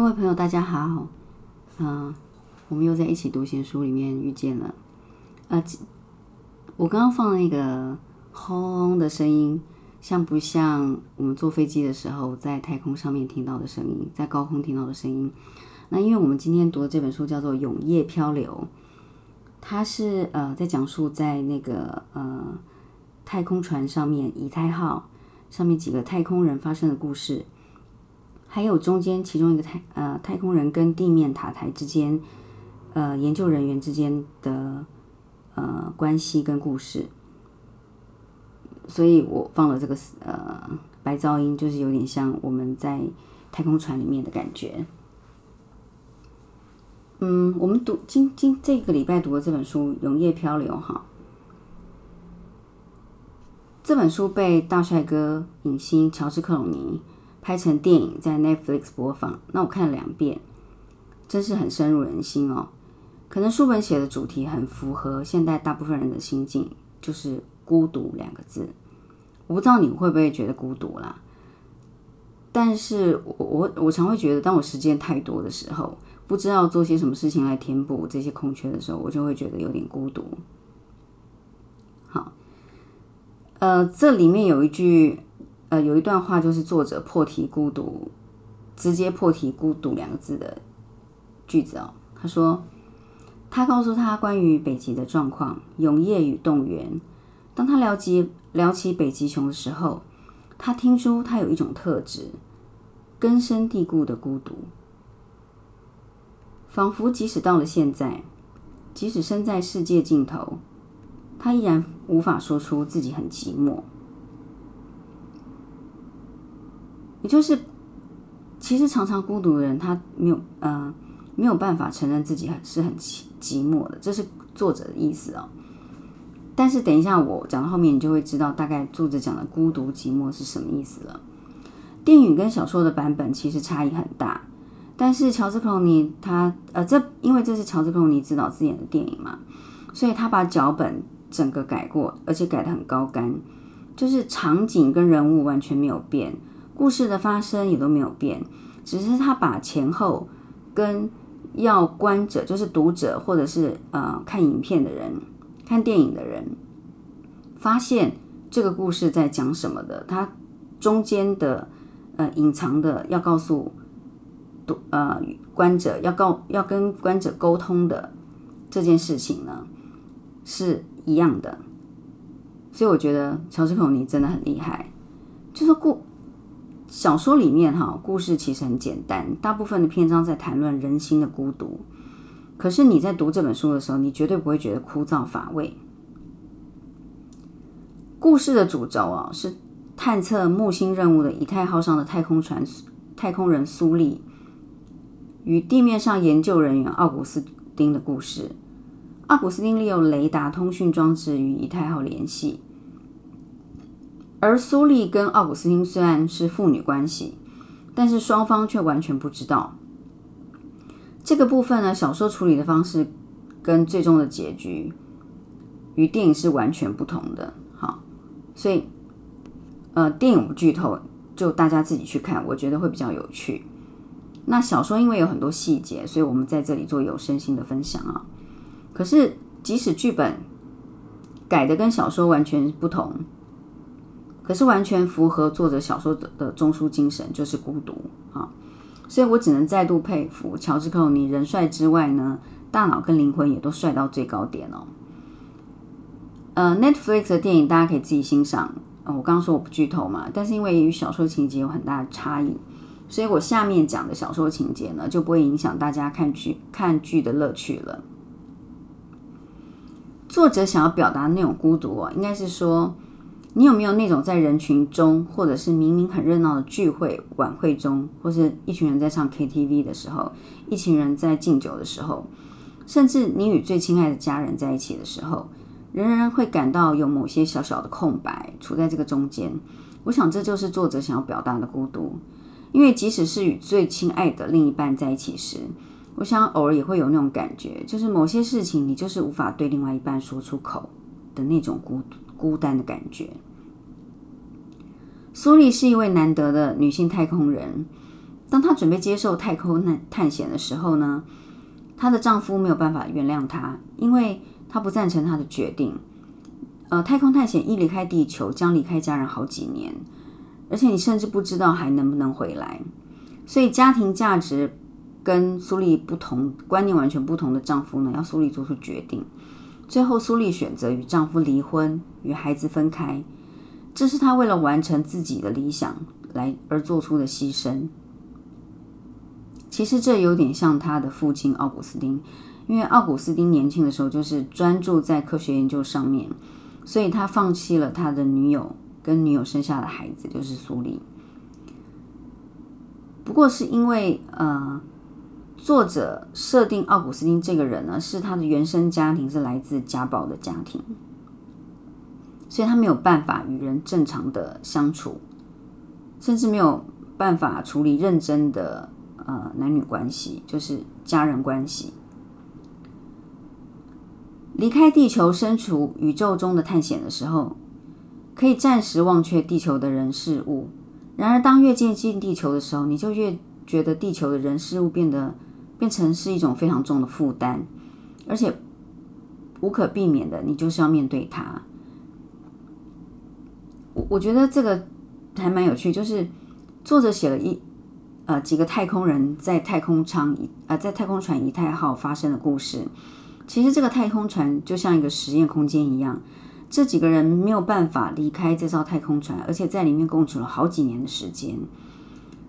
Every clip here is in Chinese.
各位朋友，大家好。嗯、我们又在一起读闲书里面遇见了。呃，我刚刚放那个轰的声音，像不像我们坐飞机的时候在太空上面听到的声音，在高空听到的声音？那因为我们今天读的这本书叫做《永夜漂流》，它是呃在讲述在那个呃太空船上面以太号上面几个太空人发生的故事。还有中间其中一个太呃太空人跟地面塔台之间，呃研究人员之间的呃关系跟故事，所以我放了这个呃白噪音，就是有点像我们在太空船里面的感觉。嗯，我们读今今这个礼拜读的这本书《永夜漂流》哈，这本书被大帅哥影星乔治克隆尼。拍成电影在 Netflix 播放，那我看了两遍，真是很深入人心哦。可能书本写的主题很符合现代大部分人的心境，就是孤独两个字。我不知道你会不会觉得孤独啦，但是我我我常会觉得，当我时间太多的时候，不知道做些什么事情来填补这些空缺的时候，我就会觉得有点孤独。好，呃，这里面有一句。呃，有一段话就是作者破题孤独，直接破题孤独两个字的句子哦。他说，他告诉他关于北极的状况，永夜与动员。当他聊及聊起北极熊的时候，他听出他有一种特质，根深蒂固的孤独，仿佛即使到了现在，即使身在世界尽头，他依然无法说出自己很寂寞。也就是，其实常常孤独的人，他没有呃没有办法承认自己是很寂寂寞的，这是作者的意思哦。但是等一下我讲到后面，你就会知道大概作者讲的孤独寂寞是什么意思了。电影跟小说的版本其实差异很大，但是乔治克隆尼他呃这因为这是乔治克隆尼指导自演的电影嘛，所以他把脚本整个改过，而且改的很高干，就是场景跟人物完全没有变。故事的发生也都没有变，只是他把前后跟要观者，就是读者或者是呃看影片的人、看电影的人，发现这个故事在讲什么的，他中间的呃隐藏的要告诉读呃观者要告要跟观者沟通的这件事情呢是一样的，所以我觉得乔治·克隆尼真的很厉害，就是故。小说里面哈，故事其实很简单，大部分的篇章在谈论人心的孤独。可是你在读这本书的时候，你绝对不会觉得枯燥乏味。故事的主轴啊，是探测木星任务的以太号上的太空船太空人苏利与地面上研究人员奥古斯丁的故事。奥古斯丁利用雷达通讯装置与以太号联系。而苏丽跟奥古斯丁虽然是父女关系，但是双方却完全不知道这个部分呢。小说处理的方式跟最终的结局与电影是完全不同的。好，所以呃，电影不剧透，就大家自己去看，我觉得会比较有趣。那小说因为有很多细节，所以我们在这里做有声性的分享啊。可是即使剧本改的跟小说完全不同。可是完全符合作者小说的的中枢精神，就是孤独啊！所以我只能再度佩服乔治·克隆尼，人帅之外呢，大脑跟灵魂也都帅到最高点哦。呃，Netflix 的电影大家可以自己欣赏。我刚刚说我不剧透嘛，但是因为与小说情节有很大的差异，所以我下面讲的小说情节呢，就不会影响大家看剧看剧的乐趣了。作者想要表达那种孤独哦，应该是说。你有没有那种在人群中，或者是明明很热闹的聚会晚会中，或是一群人在唱 KTV 的时候，一群人在敬酒的时候，甚至你与最亲爱的家人在一起的时候，仍然会感到有某些小小的空白，处在这个中间？我想这就是作者想要表达的孤独，因为即使是与最亲爱的另一半在一起时，我想偶尔也会有那种感觉，就是某些事情你就是无法对另外一半说出口的那种孤独。孤单的感觉。苏丽是一位难得的女性太空人，当她准备接受太空探探险的时候呢，她的丈夫没有办法原谅她，因为她不赞成她的决定。呃，太空探险一离开地球，将离开家人好几年，而且你甚至不知道还能不能回来。所以家庭价值跟苏丽不同、观念完全不同的丈夫呢，要苏丽做出决定。最后，苏丽选择与丈夫离婚，与孩子分开。这是她为了完成自己的理想来而做出的牺牲。其实这有点像他的父亲奥古斯丁，因为奥古斯丁年轻的时候就是专注在科学研究上面。所以他放弃了他的女友，跟女友生下的孩子就是苏丽。不过是因为呃，作者设定奥古斯丁这个人呢，是他的原生家庭是来自家暴的家庭，所以他没有办法与人正常的相处，甚至没有办法处理认真的呃男女关系，就是家人关系。离开地球，身处宇宙中的探险的时候，可以暂时忘却地球的人事物。然而，当越接近地球的时候，你就越觉得地球的人事物变得变成是一种非常重的负担，而且无可避免的，你就是要面对它。我我觉得这个还蛮有趣，就是作者写了一呃几个太空人在太空舱呃在太空船仪太号发生的故事。其实这个太空船就像一个实验空间一样，这几个人没有办法离开这艘太空船，而且在里面共处了好几年的时间，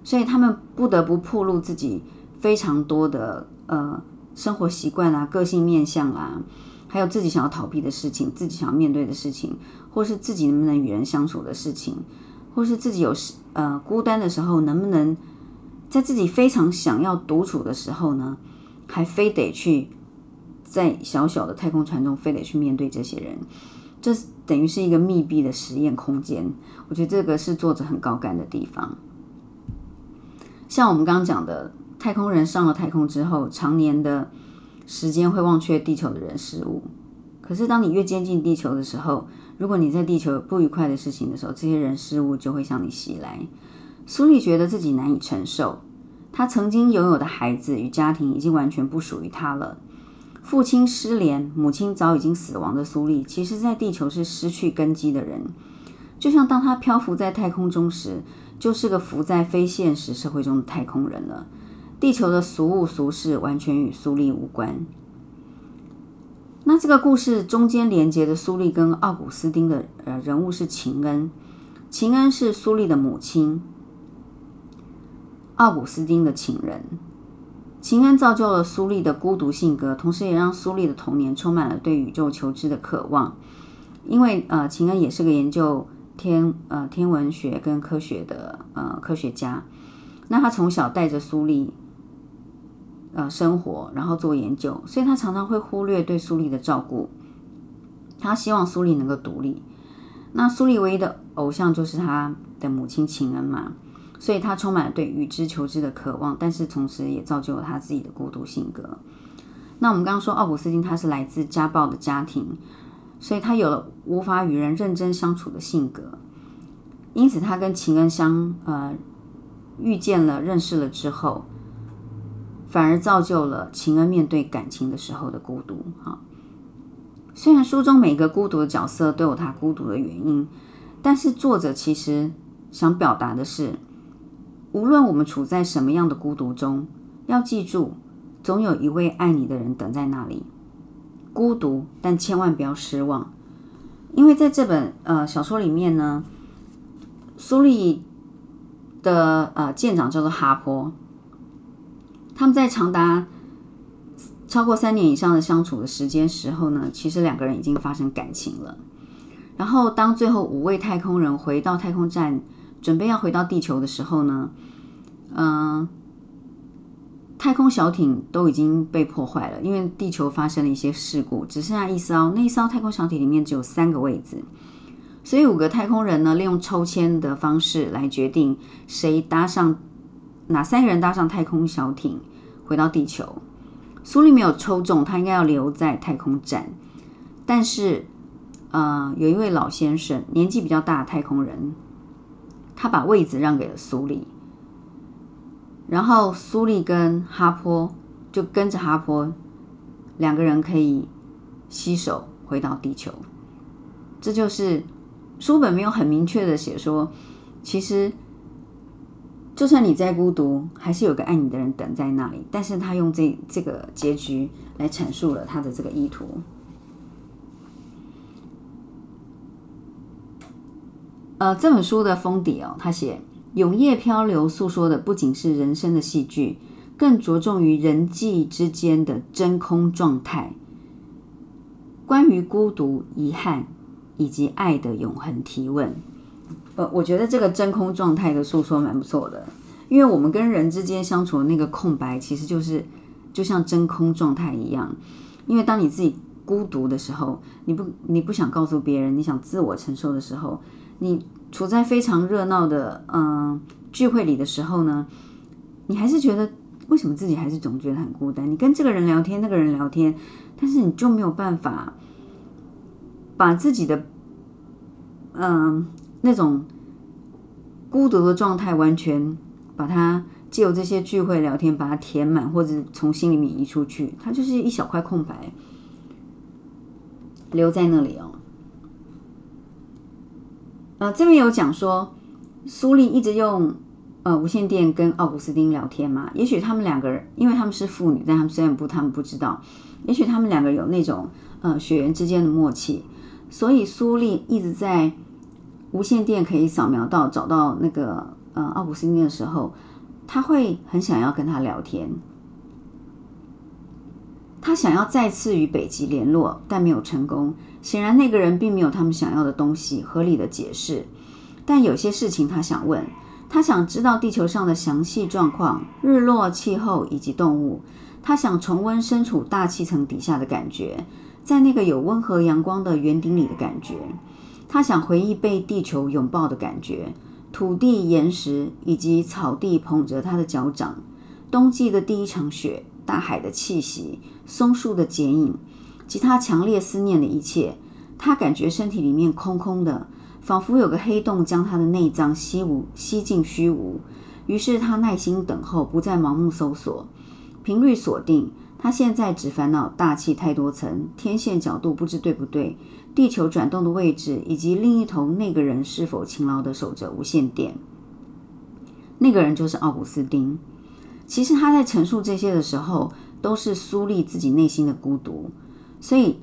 所以他们不得不暴露自己非常多的呃生活习惯啊、个性面相啊，还有自己想要逃避的事情、自己想要面对的事情，或是自己能不能与人相处的事情，或是自己有呃孤单的时候，能不能在自己非常想要独处的时候呢，还非得去。在小小的太空船中，非得去面对这些人，这等于是一个密闭的实验空间。我觉得这个是作者很高干的地方。像我们刚刚讲的，太空人上了太空之后，常年的时间会忘却地球的人事物。可是，当你越接近地球的时候，如果你在地球有不愉快的事情的时候，这些人事物就会向你袭来。苏丽觉得自己难以承受，他曾经拥有的孩子与家庭已经完全不属于他了。父亲失联，母亲早已经死亡的苏丽，其实在地球是失去根基的人。就像当他漂浮在太空中时，就是个浮在非现实社会中的太空人了。地球的俗物俗事完全与苏丽无关。那这个故事中间连接的苏丽跟奥古斯丁的呃人物是秦恩，秦恩是苏丽的母亲，奥古斯丁的情人。秦恩造就了苏丽的孤独性格，同时也让苏丽的童年充满了对宇宙求知的渴望。因为呃，秦恩也是个研究天呃天文学跟科学的呃科学家，那他从小带着苏丽呃生活，然后做研究，所以他常常会忽略对苏丽的照顾。他希望苏丽能够独立。那苏丽唯一的偶像就是他的母亲秦恩嘛。所以他充满了对与之求知的渴望，但是同时也造就了他自己的孤独性格。那我们刚刚说奥古斯丁他是来自家暴的家庭，所以他有了无法与人认真相处的性格，因此他跟秦恩相呃遇见了、认识了之后，反而造就了晴恩面对感情的时候的孤独。哈，虽然书中每个孤独的角色都有他孤独的原因，但是作者其实想表达的是。无论我们处在什么样的孤独中，要记住，总有一位爱你的人等在那里。孤独，但千万不要失望，因为在这本呃小说里面呢，苏丽的呃舰长叫做哈坡，他们在长达超过三年以上的相处的时间时候呢，其实两个人已经发生感情了。然后当最后五位太空人回到太空站。准备要回到地球的时候呢，嗯，太空小艇都已经被破坏了，因为地球发生了一些事故，只剩下一艘。那一艘太空小艇里面只有三个位置，所以五个太空人呢，利用抽签的方式来决定谁搭上哪三个人搭上太空小艇回到地球。苏利没有抽中，他应该要留在太空站，但是，呃，有一位老先生，年纪比较大的太空人。他把位子让给了苏丽，然后苏丽跟哈坡就跟着哈坡，两个人可以携手回到地球。这就是书本没有很明确的写说，其实就算你再孤独，还是有个爱你的人等在那里。但是他用这这个结局来阐述了他的这个意图。呃，这本书的封底哦，他写《永夜漂流》诉说的不仅是人生的戏剧，更着重于人际之间的真空状态，关于孤独、遗憾以及爱的永恒提问。呃，我觉得这个真空状态的诉说蛮不错的，因为我们跟人之间相处的那个空白，其实就是就像真空状态一样。因为当你自己孤独的时候，你不你不想告诉别人，你想自我承受的时候。你处在非常热闹的嗯聚会里的时候呢，你还是觉得为什么自己还是总觉得很孤单？你跟这个人聊天，那个人聊天，但是你就没有办法把自己的嗯那种孤独的状态完全把它借由这些聚会聊天把它填满，或者从心里面移出去，它就是一小块空白留在那里哦。呃，这边有讲说，苏丽一直用呃无线电跟奥古斯丁聊天嘛。也许他们两个人，因为他们是父女，但他们虽然不，他们不知道。也许他们两个有那种呃血缘之间的默契，所以苏丽一直在无线电可以扫描到找到那个呃奥古斯丁的时候，他会很想要跟他聊天。他想要再次与北极联络，但没有成功。显然，那个人并没有他们想要的东西合理的解释。但有些事情他想问，他想知道地球上的详细状况、日落、气候以及动物。他想重温身处大气层底下的感觉，在那个有温和阳光的圆顶里的感觉。他想回忆被地球拥抱的感觉，土地、岩石以及草地捧着他的脚掌。冬季的第一场雪。大海的气息，松树的剪影，及他强烈思念的一切。他感觉身体里面空空的，仿佛有个黑洞将他的内脏吸无吸进虚无。于是他耐心等候，不再盲目搜索。频率锁定，他现在只烦恼大气太多层，天线角度不知对不对，地球转动的位置，以及另一头那个人是否勤劳地守着无线电。那个人就是奥古斯丁。其实他在陈述这些的时候，都是苏丽自己内心的孤独，所以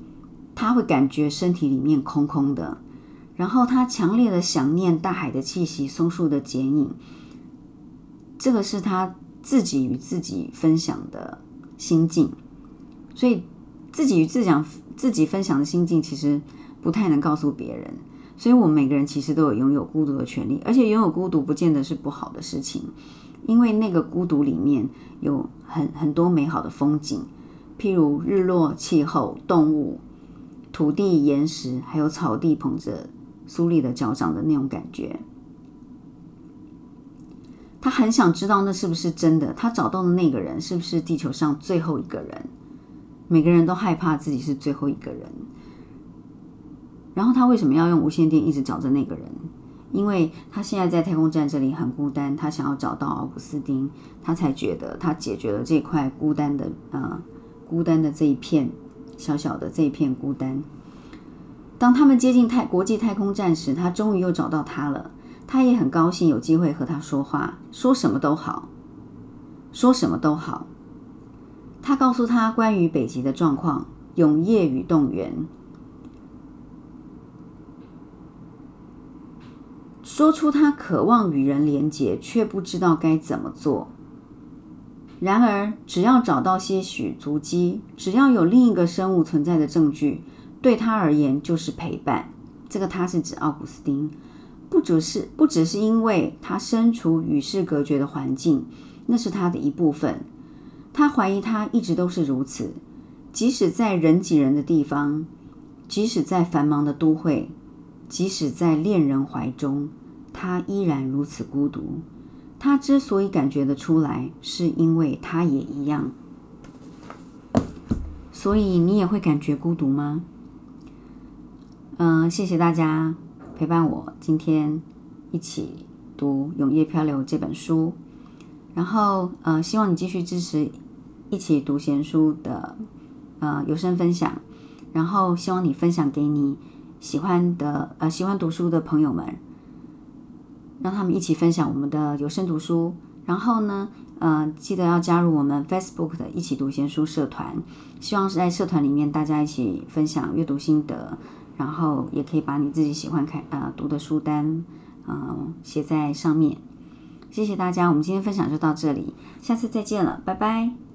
他会感觉身体里面空空的，然后他强烈的想念大海的气息、松树的剪影。这个是他自己与自己分享的心境，所以自己与自讲自己分享的心境，其实不太能告诉别人。所以，我们每个人其实都有拥有孤独的权利，而且拥有孤独不见得是不好的事情。因为那个孤独里面有很很多美好的风景，譬如日落、气候、动物、土地、岩石，还有草地捧着苏丽的脚掌的那种感觉。他很想知道那是不是真的，他找到的那个人是不是地球上最后一个人？每个人都害怕自己是最后一个人。然后他为什么要用无线电一直找着那个人？因为他现在在太空站这里很孤单，他想要找到奥古斯丁，他才觉得他解决了这块孤单的呃孤单的这一片小小的这一片孤单。当他们接近太国际太空站时，他终于又找到他了。他也很高兴有机会和他说话，说什么都好，说什么都好。他告诉他关于北极的状况，永夜与动员。说出他渴望与人连结，却不知道该怎么做。然而，只要找到些许足迹，只要有另一个生物存在的证据，对他而言就是陪伴。这个他是指奥古斯丁，不只是不只是因为他身处与世隔绝的环境，那是他的一部分。他怀疑他一直都是如此，即使在人挤人的地方，即使在繁忙的都会，即使在恋人怀中。他依然如此孤独。他之所以感觉得出来，是因为他也一样。所以你也会感觉孤独吗？嗯，谢谢大家陪伴我今天一起读《永夜漂流》这本书。然后呃，希望你继续支持一起读闲书的呃有声分享，然后希望你分享给你喜欢的呃喜欢读书的朋友们，让他们一起分享我们的有声读书。然后呢，呃，记得要加入我们 Facebook 的一起读闲书社团，希望是在社团里面大家一起分享阅读心得，然后也可以把你自己喜欢看呃读的书单，嗯，写在上面。谢谢大家，我们今天分享就到这里，下次再见了，拜拜。